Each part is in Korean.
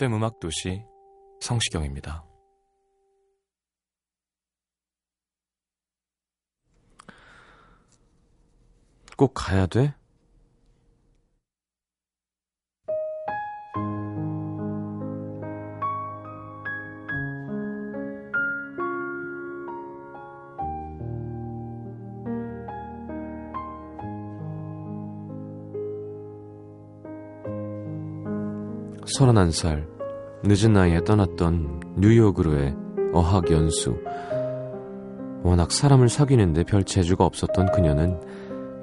FM 음악 도시 성시경입니다. 꼭 가야 돼? 서른한 살 늦은 나이에 떠났던 뉴욕으로의 어학 연수. 워낙 사람을 사귀는데 별 재주가 없었던 그녀는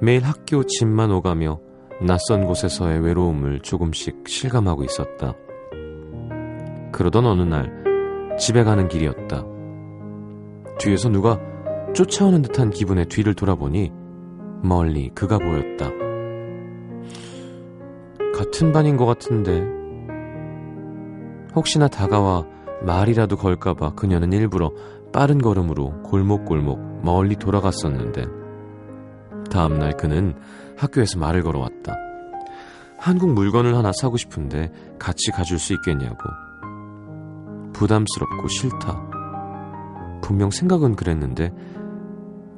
매일 학교 집만 오가며 낯선 곳에서의 외로움을 조금씩 실감하고 있었다. 그러던 어느 날 집에 가는 길이었다. 뒤에서 누가 쫓아오는 듯한 기분에 뒤를 돌아보니 멀리 그가 보였다. 같은 반인 것 같은데 혹시나 다가와 말이라도 걸까봐 그녀는 일부러 빠른 걸음으로 골목골목 멀리 돌아갔었는데 다음날 그는 학교에서 말을 걸어왔다. 한국 물건을 하나 사고 싶은데 같이 가줄 수 있겠냐고. 부담스럽고 싫다. 분명 생각은 그랬는데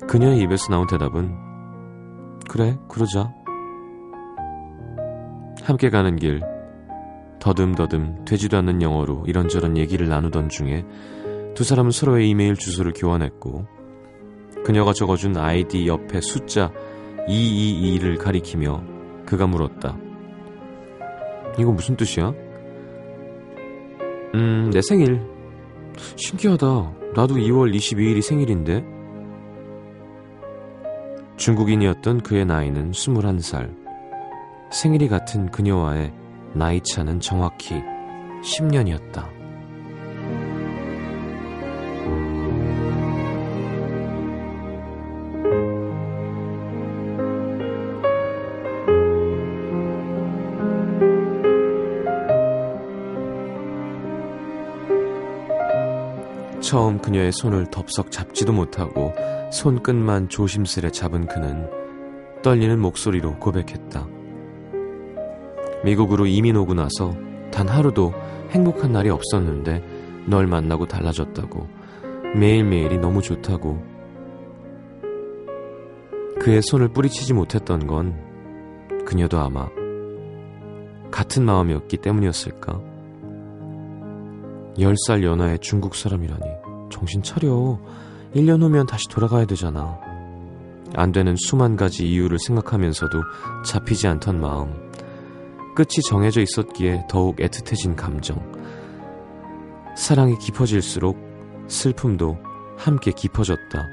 그녀의 입에서 나온 대답은 그래, 그러자. 함께 가는 길 더듬더듬 되지도 않는 영어로 이런저런 얘기를 나누던 중에 두 사람은 서로의 이메일 주소를 교환했고 그녀가 적어준 아이디 옆에 숫자 222를 가리키며 그가 물었다. 이거 무슨 뜻이야? 음, 내 생일. 신기하다. 나도 2월 22일이 생일인데. 중국인이었던 그의 나이는 21살. 생일이 같은 그녀와의 나이 차는 정확히 10년이었다. 처음 그녀의 손을 덥석 잡지도 못하고 손끝만 조심스레 잡은 그는 떨리는 목소리로 고백했다. 미국으로 이민 오고 나서 단 하루도 행복한 날이 없었는데 널 만나고 달라졌다고 매일매일이 너무 좋다고. 그의 손을 뿌리치지 못했던 건 그녀도 아마 같은 마음이었기 때문이었을까? 10살 연하의 중국 사람이라니. 정신 차려. 1년 후면 다시 돌아가야 되잖아. 안 되는 수만 가지 이유를 생각하면서도 잡히지 않던 마음 끝이 정해져 있었기에 더욱 애틋해진 감정. 사랑이 깊어질수록 슬픔도 함께 깊어졌다.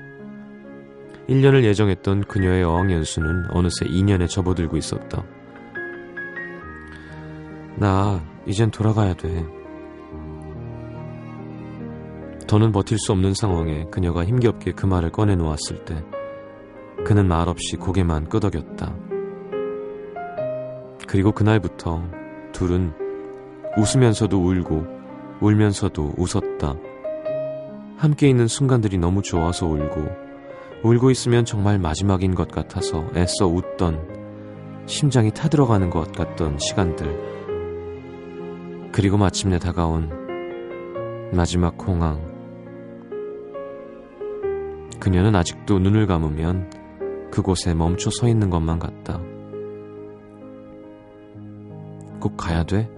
1년을 예정했던 그녀의 어학연수는 어느새 2년에 접어들고 있었다. 나 이젠 돌아가야 돼. 더는 버틸 수 없는 상황에 그녀가 힘겹게 그 말을 꺼내놓았을 때 그는 말없이 고개만 끄덕였다. 그리고 그날부터 둘은 웃으면서도 울고 울면서도 웃었다. 함께 있는 순간들이 너무 좋아서 울고 울고 있으면 정말 마지막인 것 같아서 애써 웃던 심장이 타들어가는 것 같던 시간들. 그리고 마침내 다가온 마지막 공항. 그녀는 아직도 눈을 감으면 그곳에 멈춰 서 있는 것만 같다. 꼭 가야 돼?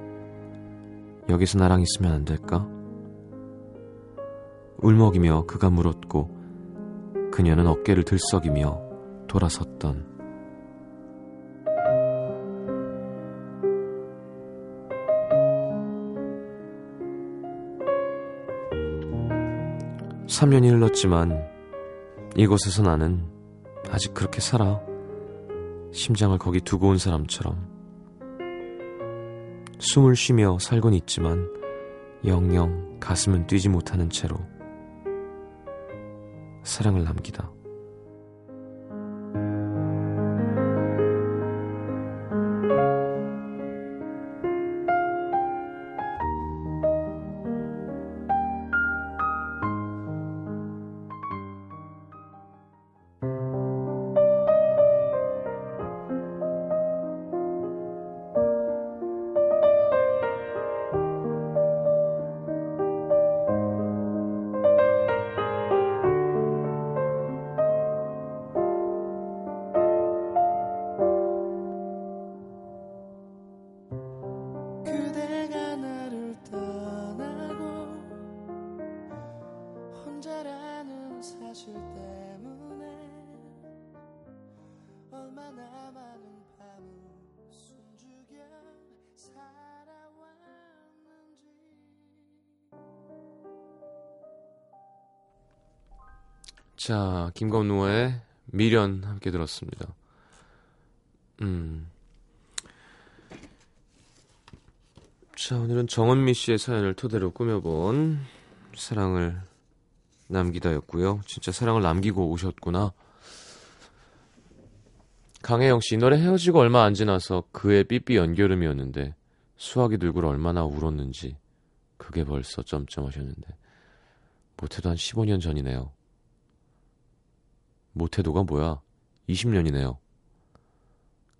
여기서 나랑 있으면 안 될까? 울먹이며 그가 물었고 그녀는 어깨를 들썩이며 돌아섰던 (3년이) 흘렀지만 이곳에서 나는 아직 그렇게 살아 심장을 거기 두고 온 사람처럼 숨을 쉬며 살곤 있지만 영영 가슴은 뛰지 못하는 채로 사랑을 남기다. 자, 김건우의 미련 함께 들었습니다. 음. 자, 오늘은 정은미 씨의 사연을 토대로 꾸며본 사랑을 남기다였고요. 진짜 사랑을 남기고 오셨구나. 강혜영 씨, 노래 헤어지고 얼마 안 지나서 그의 삐삐 연결음이었는데 수학이 들고 얼마나 울었는지 그게 벌써 점점 하셨는데 못해도 한 15년 전이네요. 못해도가 뭐야? 20년이네요.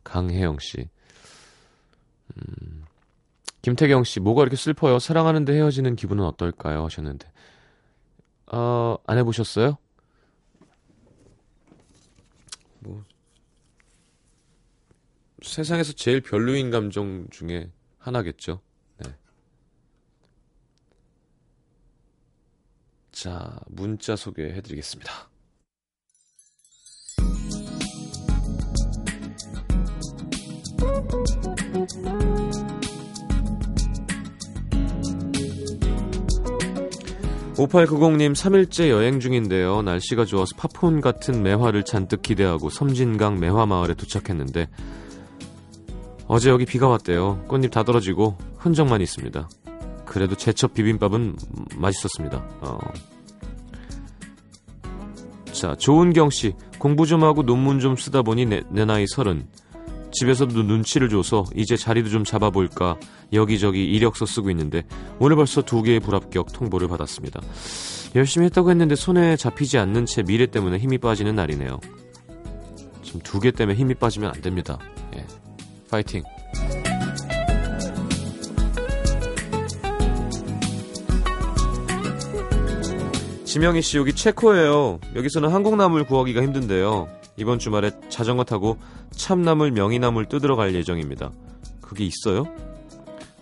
강혜영 씨. 음, 김태경 씨, 뭐가 이렇게 슬퍼요? 사랑하는데 헤어지는 기분은 어떨까요? 하셨는데. 어, 안 해보셨어요? 뭐, 세상에서 제일 별로인 감정 중에 하나겠죠. 네. 자, 문자 소개해드리겠습니다. 5890님 3일째 여행 중인데요. 날씨가 좋아서 팝콘 같은 매화를 잔뜩 기대하고 섬진강 매화마을에 도착했는데 어제 여기 비가 왔대요. 꽃잎 다 떨어지고 흔적만 있습니다. 그래도 제첩 비빔밥은 맛있었습니다. 어. 자, 조은경 씨 공부 좀 하고 논문 좀 쓰다 보니 내, 내 나이 서른. 집에서도 눈치를 줘서 이제 자리도 좀 잡아볼까 여기저기 이력서 쓰고 있는데 오늘 벌써 두 개의 불합격 통보를 받았습니다. 열심히 했다고 했는데 손에 잡히지 않는 채 미래 때문에 힘이 빠지는 날이네요. 지금 두 개 때문에 힘이 빠지면 안 됩니다. 예. 파이팅! 지명희 씨 여기 체코예요. 여기서는 한국 나물 구하기가 힘든데요. 이번 주말에 자전거 타고 참나물, 명이나물 뜯으러 갈 예정입니다. 그게 있어요?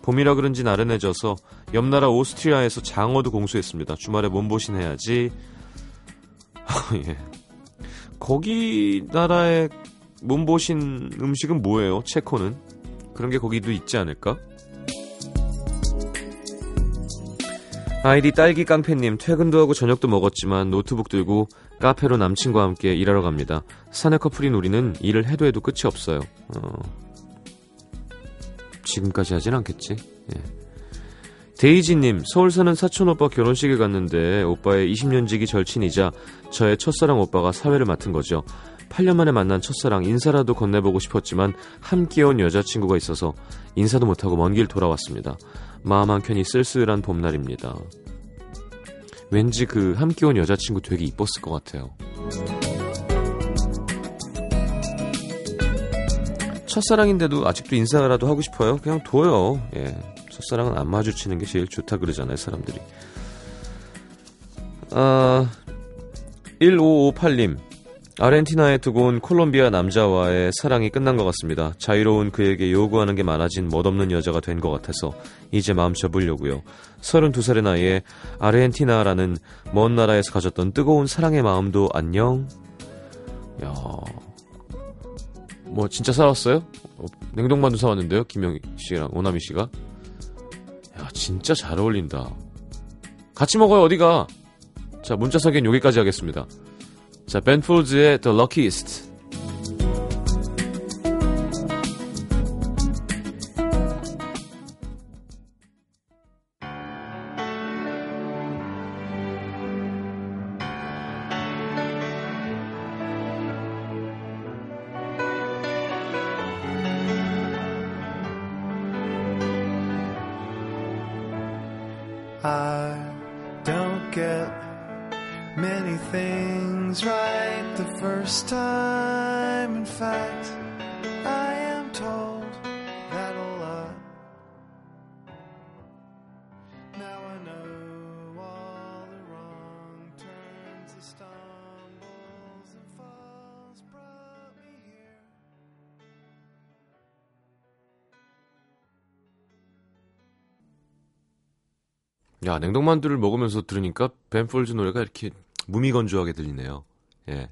봄이라 그런지 나른해져서 옆 나라 오스트리아에서 장어도 공수했습니다. 주말에 몸보신 해야지. 예. 거기 나라의 몸보신 음식은 뭐예요? 체코는? 그런 게 거기도 있지 않을까? 아이디 딸기 깡패님 퇴근도 하고 저녁도 먹었지만 노트북 들고 카페로 남친과 함께 일하러 갑니다. 사내 커플인 우리는 일을 해도 해도 끝이 없어요. 어... 지금까지 하진 않겠지. 예. 데이지님, 서울 사는 사촌 오빠 결혼식에 갔는데 오빠의 20년지기 절친이자 저의 첫사랑 오빠가 사회를 맡은 거죠. 8년 만에 만난 첫사랑 인사라도 건네보고 싶었지만 함께 온 여자친구가 있어서 인사도 못하고 먼 길 돌아왔습니다. 마음 한켠이 쓸쓸한 봄날입니다. 왠지 그 함께 온 여자친구 되게 이뻤을 것 같아요. 첫사랑인데도 아직도 인사라도 하고 싶어요? 그냥 둬요. 예. 첫사랑은 안 마주치는 게 제일 좋다 그러잖아요, 사람들이. 아, 1558님. 아르헨티나에 두고 온 콜롬비아 남자와의 사랑이 끝난 것 같습니다. 자유로운 그에게 요구하는 게 많아진 멋없는 여자가 된 것 같아서 이제 마음 접으려고요. 32살의 나이에 아르헨티나라는 먼 나라에서 가졌던 뜨거운 사랑의 마음도 안녕. 야, 뭐 진짜 사왔어요? 어, 냉동만두 사왔는데요, 김영 씨랑 오나미 씨가. 야, 진짜 잘 어울린다. 같이 먹어요, 어디가? 자, 문자 소개는 여기까지 하겠습니다. 자, 벤 폴즈의 The Luckiest. 야, 냉동만두를 먹으면서 들으니까 벤 폴즈 노래가 이렇게 무미건조하게 들리네요. 예.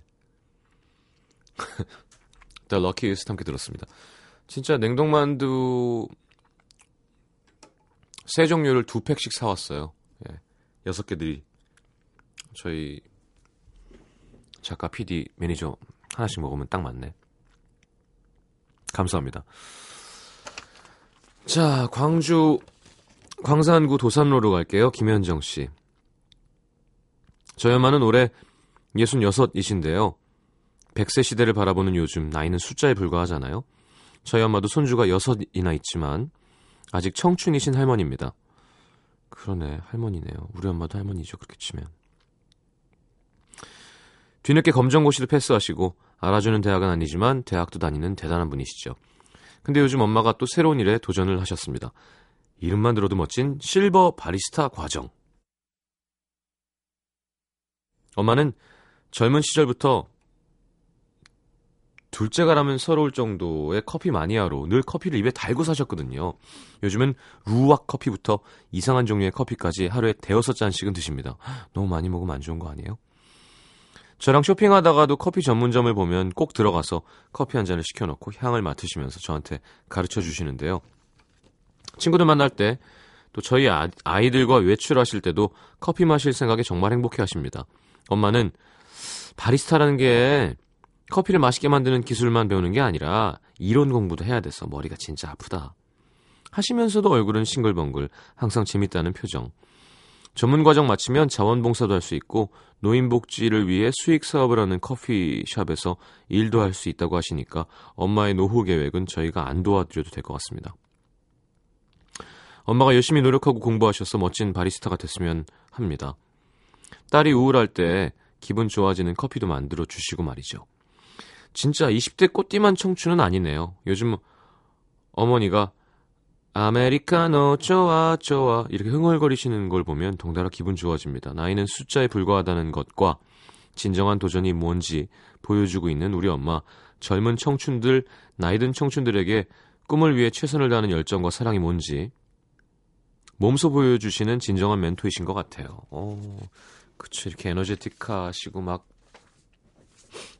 The Luckiest 함께 들었습니다. 진짜 냉동만두 세 종류를 두 팩씩 사왔어요. 예. 여섯 개들이 저희 작가, PD, 매니저 하나씩 먹으면 딱 맞네. 감사합니다. 자, 광주 광산구 도산로로 갈게요. 김현정 씨. 저희 엄마는 올해 66이신데요. 100세 시대를 바라보는 요즘 나이는 숫자에 불과하잖아요. 저희 엄마도 손주가 6이나 있지만 아직 청춘이신 할머니입니다. 그러네, 할머니네요. 우리 엄마도 할머니죠, 그렇게 치면. 뒤늦게 검정고시를 패스하시고 알아주는 대학은 아니지만 대학도 다니는 대단한 분이시죠. 근데 요즘 엄마가 또 새로운 일에 도전을 하셨습니다. 이름만 들어도 멋진 실버 바리스타 과정. 엄마는 젊은 시절부터 둘째가라면 서러울 정도의 커피 마니아로 늘 커피를 입에 달고 사셨거든요. 요즘은 루악 커피부터 이상한 종류의 커피까지 하루에 대여섯 잔씩은 드십니다. 너무 많이 먹으면 안 좋은 거 아니에요? 저랑 쇼핑하다가도 커피 전문점을 보면 꼭 들어가서 커피 한 잔을 시켜놓고 향을 맡으시면서 저한테 가르쳐 주시는데요. 친구들 만날 때 또 저희 아, 아이들과 외출하실 때도 커피 마실 생각에 정말 행복해 하십니다. 엄마는 바리스타라는 게 커피를 맛있게 만드는 기술만 배우는 게 아니라 이론 공부도 해야 돼서 머리가 진짜 아프다. 하시면서도 얼굴은 싱글벙글 항상 재밌다는 표정. 전문 과정 마치면 자원봉사도 할 수 있고 노인복지를 위해 수익 사업을 하는 커피숍에서 일도 할 수 있다고 하시니까 엄마의 노후 계획은 저희가 안 도와드려도 될 것 같습니다. 엄마가 열심히 노력하고 공부하셔서 멋진 바리스타가 됐으면 합니다. 딸이 우울할 때 기분 좋아지는 커피도 만들어 주시고 말이죠. 진짜 20대 꽃띠만 청춘은 아니네요. 요즘 어머니가 아메리카노 좋아 좋아 이렇게 흥얼거리시는 걸 보면 동달아 기분 좋아집니다. 나이는 숫자에 불과하다는 것과 진정한 도전이 뭔지 보여주고 있는 우리 엄마 젊은 청춘들 나이든 청춘들에게 꿈을 위해 최선을 다하는 열정과 사랑이 뭔지 몸소 보여주시는 진정한 멘토이신 것 같아요. 어, 그쵸 이렇게 에너제틱하시고 막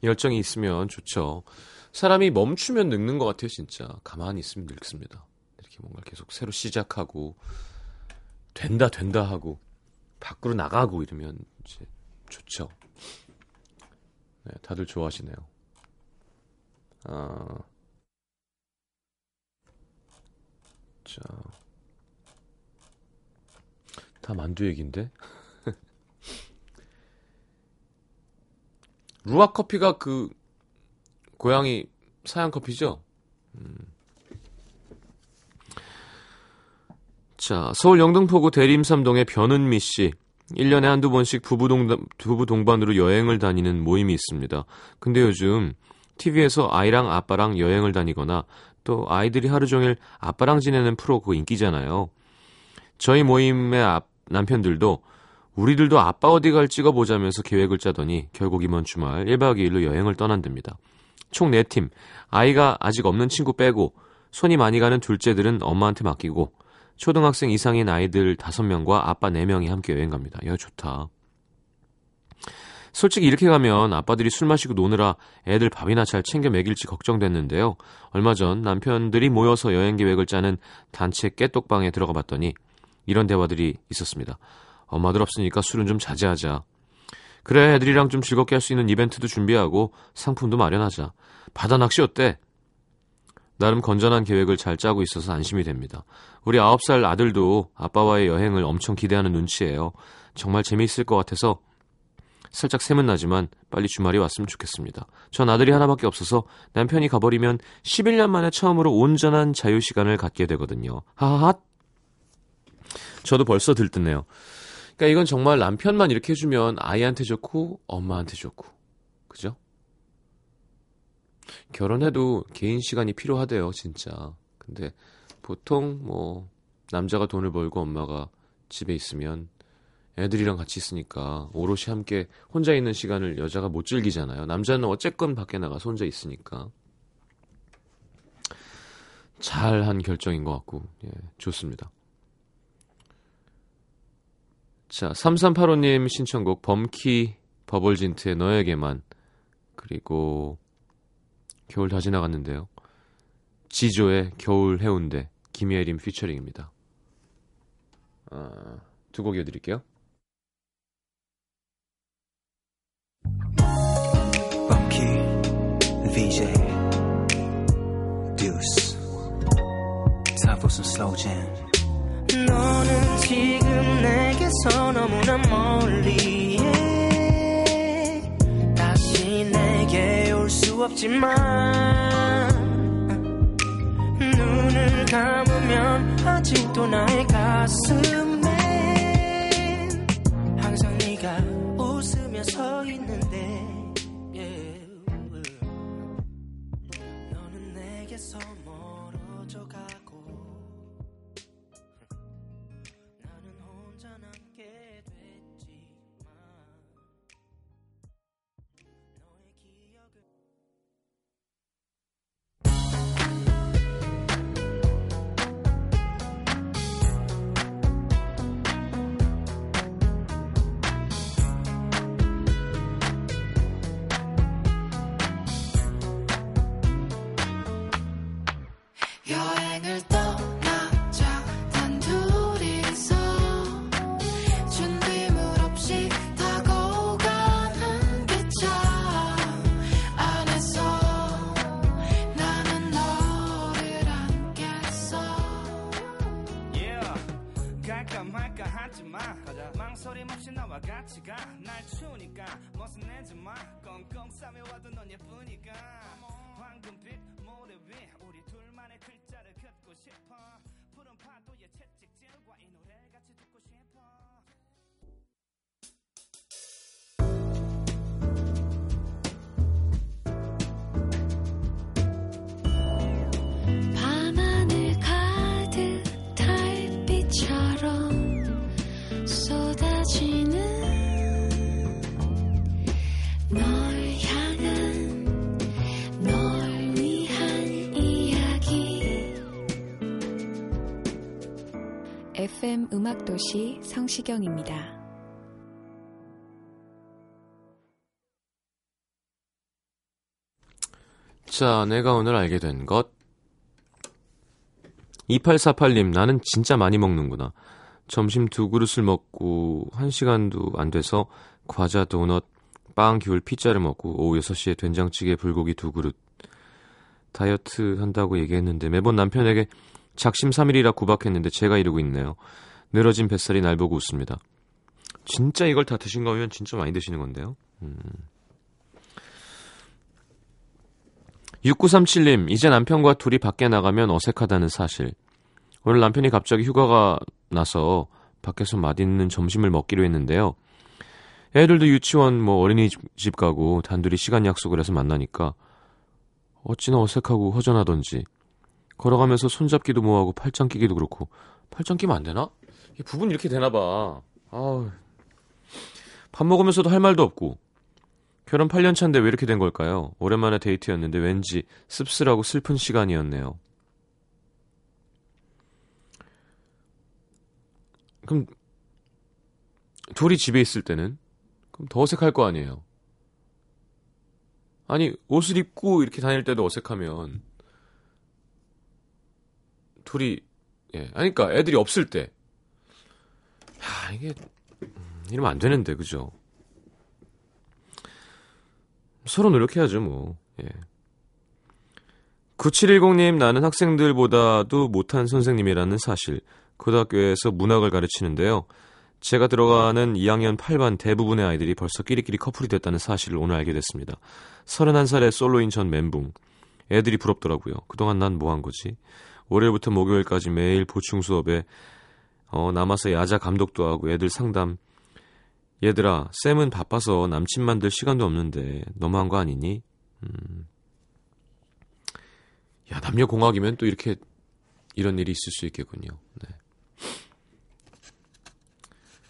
열정이 있으면 좋죠. 사람이 멈추면 늙는 것 같아요 진짜 가만히 있으면 늙습니다. 이렇게 뭔가 계속 새로 시작하고 된다 된다 하고 밖으로 나가고 이러면 이제 좋죠. 네, 다들 좋아하시네요. 아, 자, 다 만두 얘기인데. 루아 커피가 그 고양이 사양 커피죠? 음. 자, 서울 영등포구 대림삼동의 변은미 씨. 1년에 한두 번씩 부부, 동반, 부부 동반으로 여행을 다니는 모임이 있습니다. 근데 요즘 TV에서 아이랑 아빠랑 여행을 다니거나 또 아이들이 하루 종일 아빠랑 지내는 프로 그거 인기잖아요. 저희 모임의 앞, 남편들도 우리들도 아빠 어디 갈 찍어보자면서 계획을 짜더니 결국 이번 주말 1박 2일로 여행을 떠난답니다. 총 4팀, 아이가 아직 없는 친구 빼고 손이 많이 가는 둘째들은 엄마한테 맡기고 초등학생 이상인 아이들 5명과 아빠 4명이 함께 여행 갑니다. 야, 좋다. 솔직히 이렇게 가면 아빠들이 술 마시고 노느라 애들 밥이나 잘 챙겨 먹일지 걱정됐는데요. 얼마 전 남편들이 모여서 여행 계획을 짜는 단체 깨똑방에 들어가 봤더니 이런 대화들이 있었습니다. 엄마들 없으니까 술은 좀 자제하자. 그래, 애들이랑 좀 즐겁게 할 수 있는 이벤트도 준비하고 상품도 마련하자. 바다 낚시 어때? 나름 건전한 계획을 잘 짜고 있어서 안심이 됩니다. 우리 9살 아들도 아빠와의 여행을 엄청 기대하는 눈치예요. 정말 재미있을 것 같아서 살짝 샘은 나지만 빨리 주말이 왔으면 좋겠습니다. 전 아들이 하나밖에 없어서 남편이 가버리면 11년 만에 처음으로 온전한 자유 시간을 갖게 되거든요. 하하하. 저도 벌써 들뜨네요. 그러니까 이건 정말 남편만 이렇게 해주면 아이한테 좋고 엄마한테 좋고. 그죠? 결혼해도 개인 시간이 필요하대요, 진짜. 근데 보통 뭐 남자가 돈을 벌고 엄마가 집에 있으면 애들이랑 같이 있으니까 오롯이 함께 혼자 있는 시간을 여자가 못 즐기잖아요. 남자는 어쨌건 밖에 나가서 혼자 있으니까. 잘한 결정인 것 같고, 예, 좋습니다. 자, 3385님 신청곡 범키 버벌진트의 너에게만 그리고 겨울 다 지나갔는데요. 지조의 겨울 해운대 김예림 피처링입니다. 아, 두곡 이어드릴게요. VJ Deuce Time for some slow jam 너는 지금 내 게서 너무나 멀리 다시 내게 올 수 없지만 눈을 감으면 아직도 나의 가슴에 항상 네가 웃으며 서 있는데 날 추우니까 멋은 내지마. 꽁꽁 싸매와도 넌 예쁘니까. 황금빛 모래 위 우리 둘만의 글자를 긋고 싶어. 푸른 파도의 채찍질과 이 노래 같이 듣고 싶어. 가득 달빛처럼 쏟아지는 FM 음악도시 성시경입니다. 자, 내가 오늘 알게 된 것. 2848님, 나는 진짜 많이 먹는구나. 점심 두 그릇을 먹고 한 시간도 안 돼서 과자, 도넛, 빵, 귤, 피자를 먹고 오후 6시에 된장찌개, 불고기 두 그릇. 다이어트 한다고 얘기했는데 매번 남편에게 작심 3일이라 구박했는데 제가 이러고 있네요. 늘어진 뱃살이 날 보고 웃습니다. 진짜 이걸 다 드신 거면 진짜 많이 드시는 건데요. 음. 6937님, 이제 남편과 둘이 밖에 나가면 어색하다는 사실. 오늘 남편이 갑자기 휴가가 나서 밖에서 맛있는 점심을 먹기로 했는데요. 애들도 유치원 뭐 어린이집 가고 단둘이 시간 약속을 해서 만나니까 어찌나 어색하고 허전하던지 걸어가면서 손잡기도 뭐하고 팔짱 끼기도 그렇고 팔짱 끼면 안 되나? 이 부분 이렇게 되나 봐. 아우. 밥 먹으면서도 할 말도 없고 결혼 8년 차인데 왜 이렇게 된 걸까요? 오랜만에 데이트였는데 왠지 씁쓸하고 슬픈 시간이었네요. 그럼 둘이 집에 있을 때는 그럼 더 어색할 거 아니에요. 아니 옷을 입고 이렇게 다닐 때도 어색하면 둘이 예 아니 그러니까 애들이 없을 때 야, 이게 음, 이러면 안 되는데 그죠? 서로 노력해야죠, 뭐. 예. 9710님, 나는 학생들보다도 못한 선생님이라는 사실. 고등학교에서 문학을 가르치는데요. 제가 들어가는 2학년 8반 대부분의 아이들이 벌써 끼리끼리 커플이 됐다는 사실을 오늘 알게 됐습니다. 31살의 솔로인 전 멘붕. 애들이 부럽더라고요. 그동안 난 뭐 한 거지? 월요일부터 목요일까지 매일 보충 수업에 어, 남아서 야자 감독도 하고 애들 상담. 얘들아, 쌤은 바빠서 남친 만들 시간도 없는데 너무한 거 아니니? 음. 야, 남녀 공학이면 또 이렇게 이런 일이 있을 수 있겠군요. 네.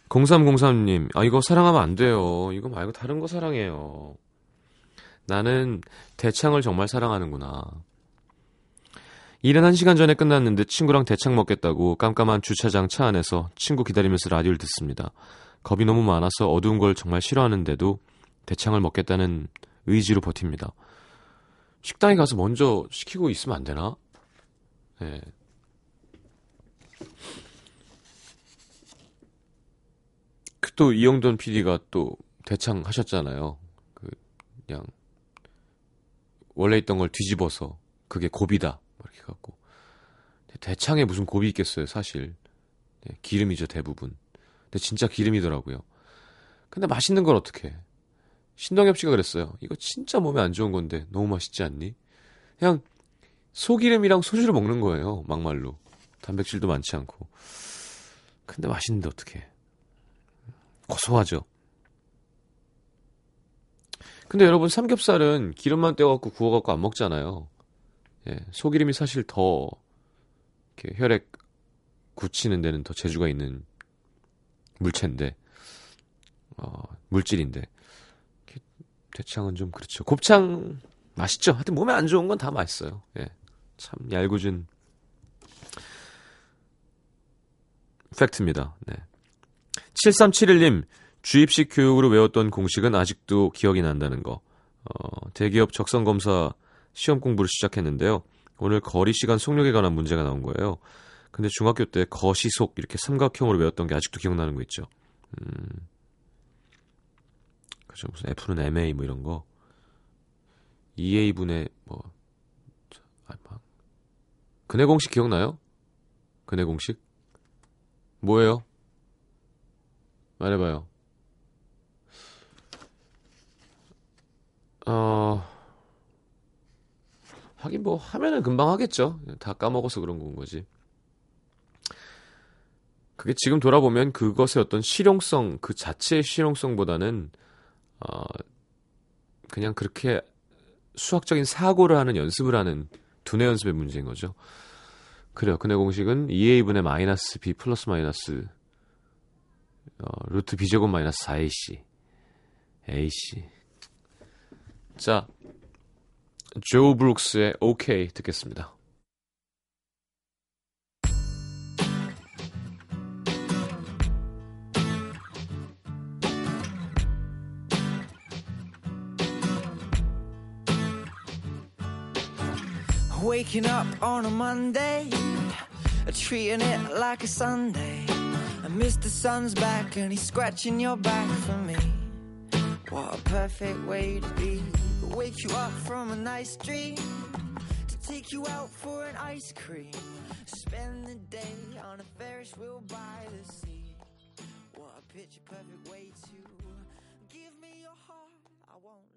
0303님, 아, 이거 사랑하면 안 돼요. 이거 말고 다른 거 사랑해요. 나는 대창을 정말 사랑하는구나. 일은 한 시간 전에 끝났는데 친구랑 대창 먹겠다고 깜깜한 주차장 차 안에서 친구 기다리면서 라디오를 듣습니다. 겁이 너무 많아서 어두운 걸 정말 싫어하는데도 대창을 먹겠다는 의지로 버팁니다. 식당에 가서 먼저 시키고 있으면 안 되나? 예. 네. 또 이영돈 PD가 또 대창 하셨잖아요. 그 그냥 원래 있던 걸 뒤집어서 그게 고비다 이렇게 갖고 대창에 무슨 고비 있겠어요 사실. 네, 기름이죠 대부분. 근데 진짜 기름이더라고요. 근데 맛있는 걸 어떻게 신동엽 씨가 그랬어요 이거 진짜 몸에 안 좋은 건데 너무 맛있지 않니? 그냥 소기름이랑 소주를 먹는 거예요 막말로. 단백질도 많지 않고. 근데 맛있는데 어떻게 고소하죠. 근데 여러분 삼겹살은 기름만 떼어갖고 구워갖고 안 먹잖아요. 예, 소기름이 사실 더 이렇게 혈액 굳히는 데는 더 재주가 있는 물체인데 어, 물질인데 대창은 좀 그렇죠. 곱창 맛있죠. 하여튼 몸에 안 좋은 건 다 맛있어요. 예, 참 얄궂은 팩트입니다. 네. 7371님, 주입식 교육으로 외웠던 공식은 아직도 기억이 난다는 거. 어, 대기업 적성 검사 시험 공부를 시작했는데요. 오늘 거리 시간 속력에 관한 문제가 나온 거예요. 근데 중학교 때 거시속 이렇게 삼각형으로 외웠던 게 아직도 기억나는 거 있죠. 음. 그죠. 무슨 F는 MA 뭐 이런 거. EA분의 뭐. 아, 막. 근해 공식 기억나요? 근해 공식? 뭐예요? 말해봐요. 어, 하긴 뭐 하면은 금방 하겠죠. 다 까먹어서 그런 건 거지. 그게 지금 돌아보면 그것의 어떤 실용성, 그 자체의 실용성보다는, 어, 그냥 그렇게 수학적인 사고를 하는 연습을 하는 두뇌 연습의 문제인 거죠. 그래요. 근해 공식은 2a분의 마이너스 b 플러스 마이너스 어, 루트 b제곱 마이너스 4ac ac 자, 조 브룩스의 OK 듣겠습니다. Waking up on a Monday, treating it like a Sunday. Mr. Sun's back and he's scratching your back for me. What a perfect way to be. Wake you up from a nice dream. To take you out for an ice cream. Spend the day on a Ferris wheel by the sea. What a picture perfect way to give me your heart. I won't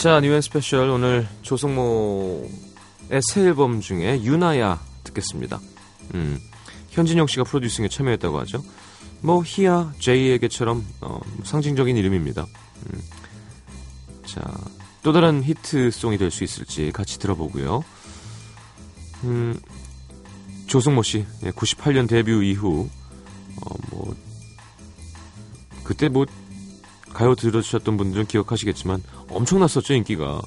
자, 뉴엔 스페셜 오늘 조성모의 새 앨범 중에 유나야 듣겠습니다. 음, 현진영 씨가 프로듀싱에 참여했다고 하죠. 뭐 히야 제이에게처럼 어, 상징적인 이름입니다. 음, 자, 또 다른 히트송이 될 수 있을지 같이 들어보고요. 음, 조성모 씨 98년 예, 데뷔 이후 어, 뭐 그때 뭐 가요 들어주셨던 분들은 기억하시겠지만 엄청났었죠 인기가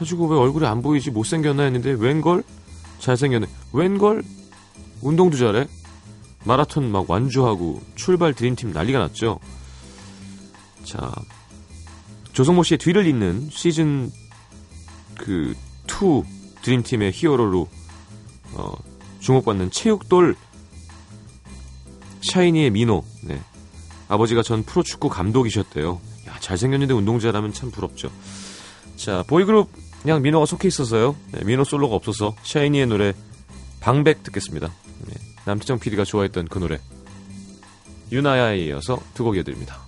해주고 왜 얼굴이 안 보이지 못생겼나 했는데 웬걸 잘생겼네 웬걸 운동도 잘해 마라톤 막 완주하고 출발 드림팀 난리가 났죠. 자, 조성모 씨의 뒤를 잇는 시즌 그 2 드림팀의 히어로로 어, 주목받는 체육돌 샤이니의 민호. 네. 아버지가 전 프로축구 감독이셨대요. 야, 잘생겼는데 운동자라면 참 부럽죠. 자, 보이그룹 그냥 민호가 속해 있어서요. 네, 민호 솔로가 없어서 샤이니의 노래 방백 듣겠습니다. 네, 남태정 PD가 좋아했던 그 노래. 유나야에 이어서 두 곡 이어드립니다.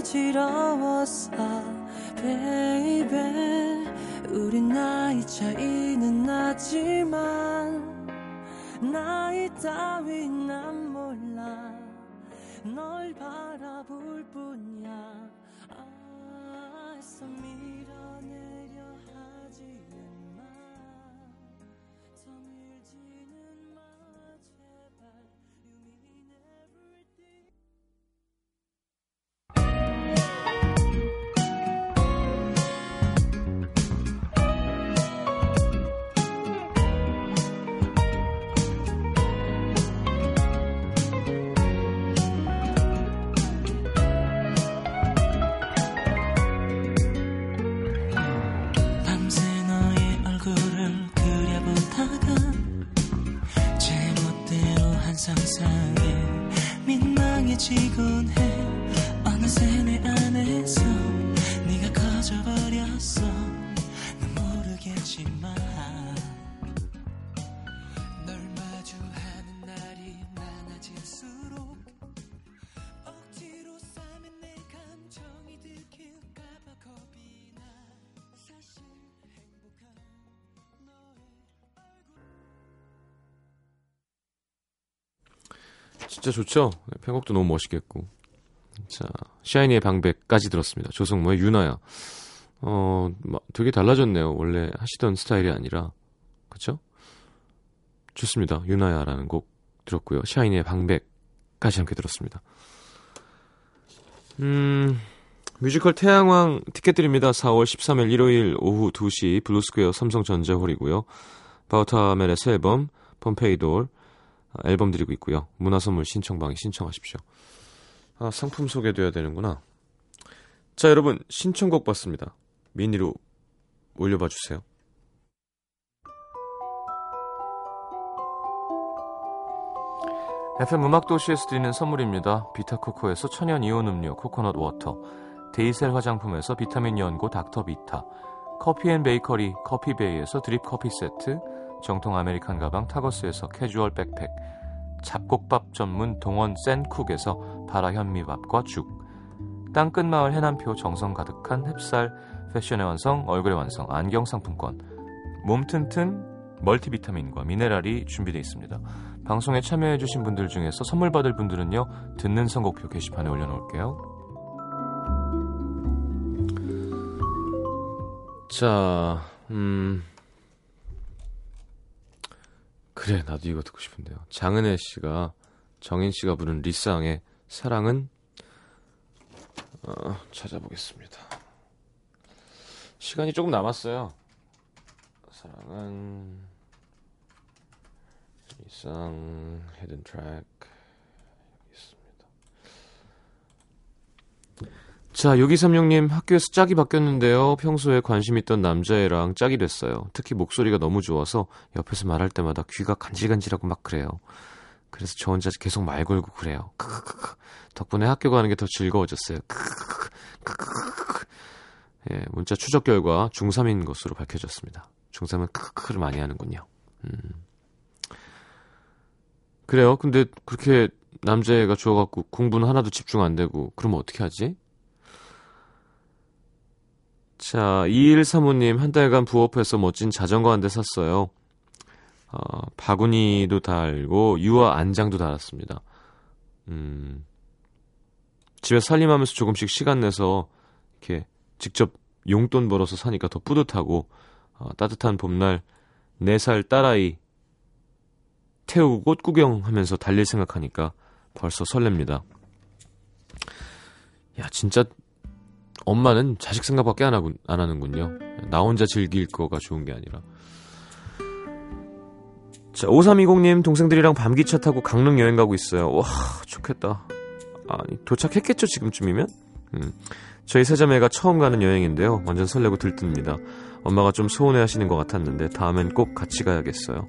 어지러웠어. Baby 우리 나이 차이는 나지만 나이 따위 난 몰라. 널 바라볼 뿐이야. 아, 애써 진짜 좋죠? 네, 편곡도 너무 멋있겠고. 자, 샤이니의 방백까지 들었습니다. 조성모의 유나야. 어, 막 되게 달라졌네요. 원래 하시던 스타일이 아니라. 그쵸? 좋습니다. 유나야라는 곡 들었고요. 샤이니의 방백까지 함께 들었습니다. 음, 뮤지컬 태양왕 티켓 드립니다. 4월 13일 일요일 오후 2시 블루스퀘어 삼성전자홀이고요. 바우터 하멜의 새 앨범 아, 앨범 드리고 있고요. 문화선물 신청방에 신청하십시오. 아, 상품 소개돼야 되는구나. 자, 여러분 신청곡 받습니다. 미니로 올려봐 주세요. FM 음악도시에서 드리는 선물입니다. 비타코코에서 천연 이온 음료 코코넛 워터, 데이셀 화장품에서 비타민 연고 닥터비타, 커피앤베이커리 커피베이에서 드립 커피 세트, 정통 아메리칸 가방 타거스에서 캐주얼 백팩, 잡곡밥 전문 동원 센쿡에서 발아 현미밥과 죽, 땅끝 마을 해남표 정성 가득한 햅쌀 패션의 완성 얼굴의 완성 안경 상품권, 몸 튼튼 멀티비타민과 미네랄이 준비되어 있습니다. 방송에 참여해주신 분들 중에서 선물 받을 분들은요 듣는 선곡표 게시판에 올려놓을게요. 자, 음. 그래, 나도 이거 듣고 싶은데요. 장은혜 씨가, 정인 씨가 부른 리쌍의 사랑은, 어, 찾아보겠습니다. 시간이 조금 남았어요. 사랑은, 리쌍, 헤든 트랙, 여기 있습니다. 자, 6236님 학교에서 짝이 바뀌었는데요. 평소에 관심 있던 남자애랑 짝이 됐어요. 특히 목소리가 너무 좋아서 옆에서 말할 때마다 귀가 간질간질하고 막 그래요. 그래서 저 혼자 계속 말 걸고 그래요. 크크크크. 덕분에 학교 가는 게 더 즐거워졌어요. 크크크크. 크크크크. 예, 문자 추적 결과 중3인 것으로 밝혀졌습니다. 중3은 크크크를 많이 하는군요. 음. 그래요. 근데 그렇게 남자애가 좋아갖고 공부는 하나도 집중 안 되고 그러면 어떻게 하지? 자, 2135님, 한 달간 부업해서 멋진 자전거 한 대 샀어요. 어, 바구니도 달고, 유아 안장도 달았습니다. 음, 집에 살림하면서 조금씩 시간 내서, 이렇게 직접 용돈 벌어서 사니까 더 뿌듯하고, 어, 따뜻한 봄날 4살 딸아이 태우고 꽃 구경하면서 달릴 생각하니까 벌써 설렙니다. 야, 진짜 엄마는 자식 생각밖에 안, 하군, 안 하는군요. 나 혼자 즐길 거가 좋은 게 아니라. 자, 5320님 동생들이랑 밤기차 타고 강릉 여행 가고 있어요. 와, 좋겠다. 아니, 도착했겠죠, 지금쯤이면? 음. 저희 세자매가 처음 가는 여행인데요. 완전 설레고 들뜹니다. 엄마가 좀 소원해 하시는 것 같았는데 다음엔 꼭 같이 가야겠어요.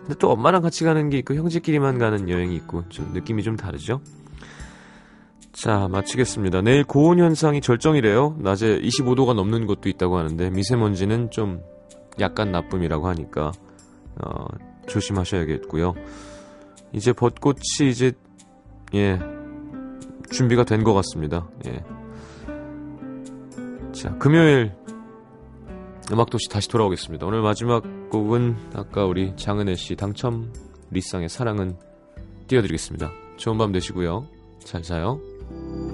근데 또 엄마랑 같이 가는 게 있고 형제끼리만 가는 여행이 있고 좀 느낌이 좀 다르죠? 자, 마치겠습니다. 내일 고온 현상이 절정이래요. 낮에 25도가 넘는 곳도 있다고 하는데 미세먼지는 좀 약간 나쁨이라고 하니까 어, 조심하셔야겠고요. 이제 벚꽃이 이제 예 준비가 된 것 같습니다. 예. 자, 금요일 음악도시 다시 돌아오겠습니다. 오늘 마지막 곡은 아까 우리 장은혜 씨 당첨 리쌍의 사랑은 띄워드리겠습니다. 좋은 밤 되시고요. 잘 자요. thank you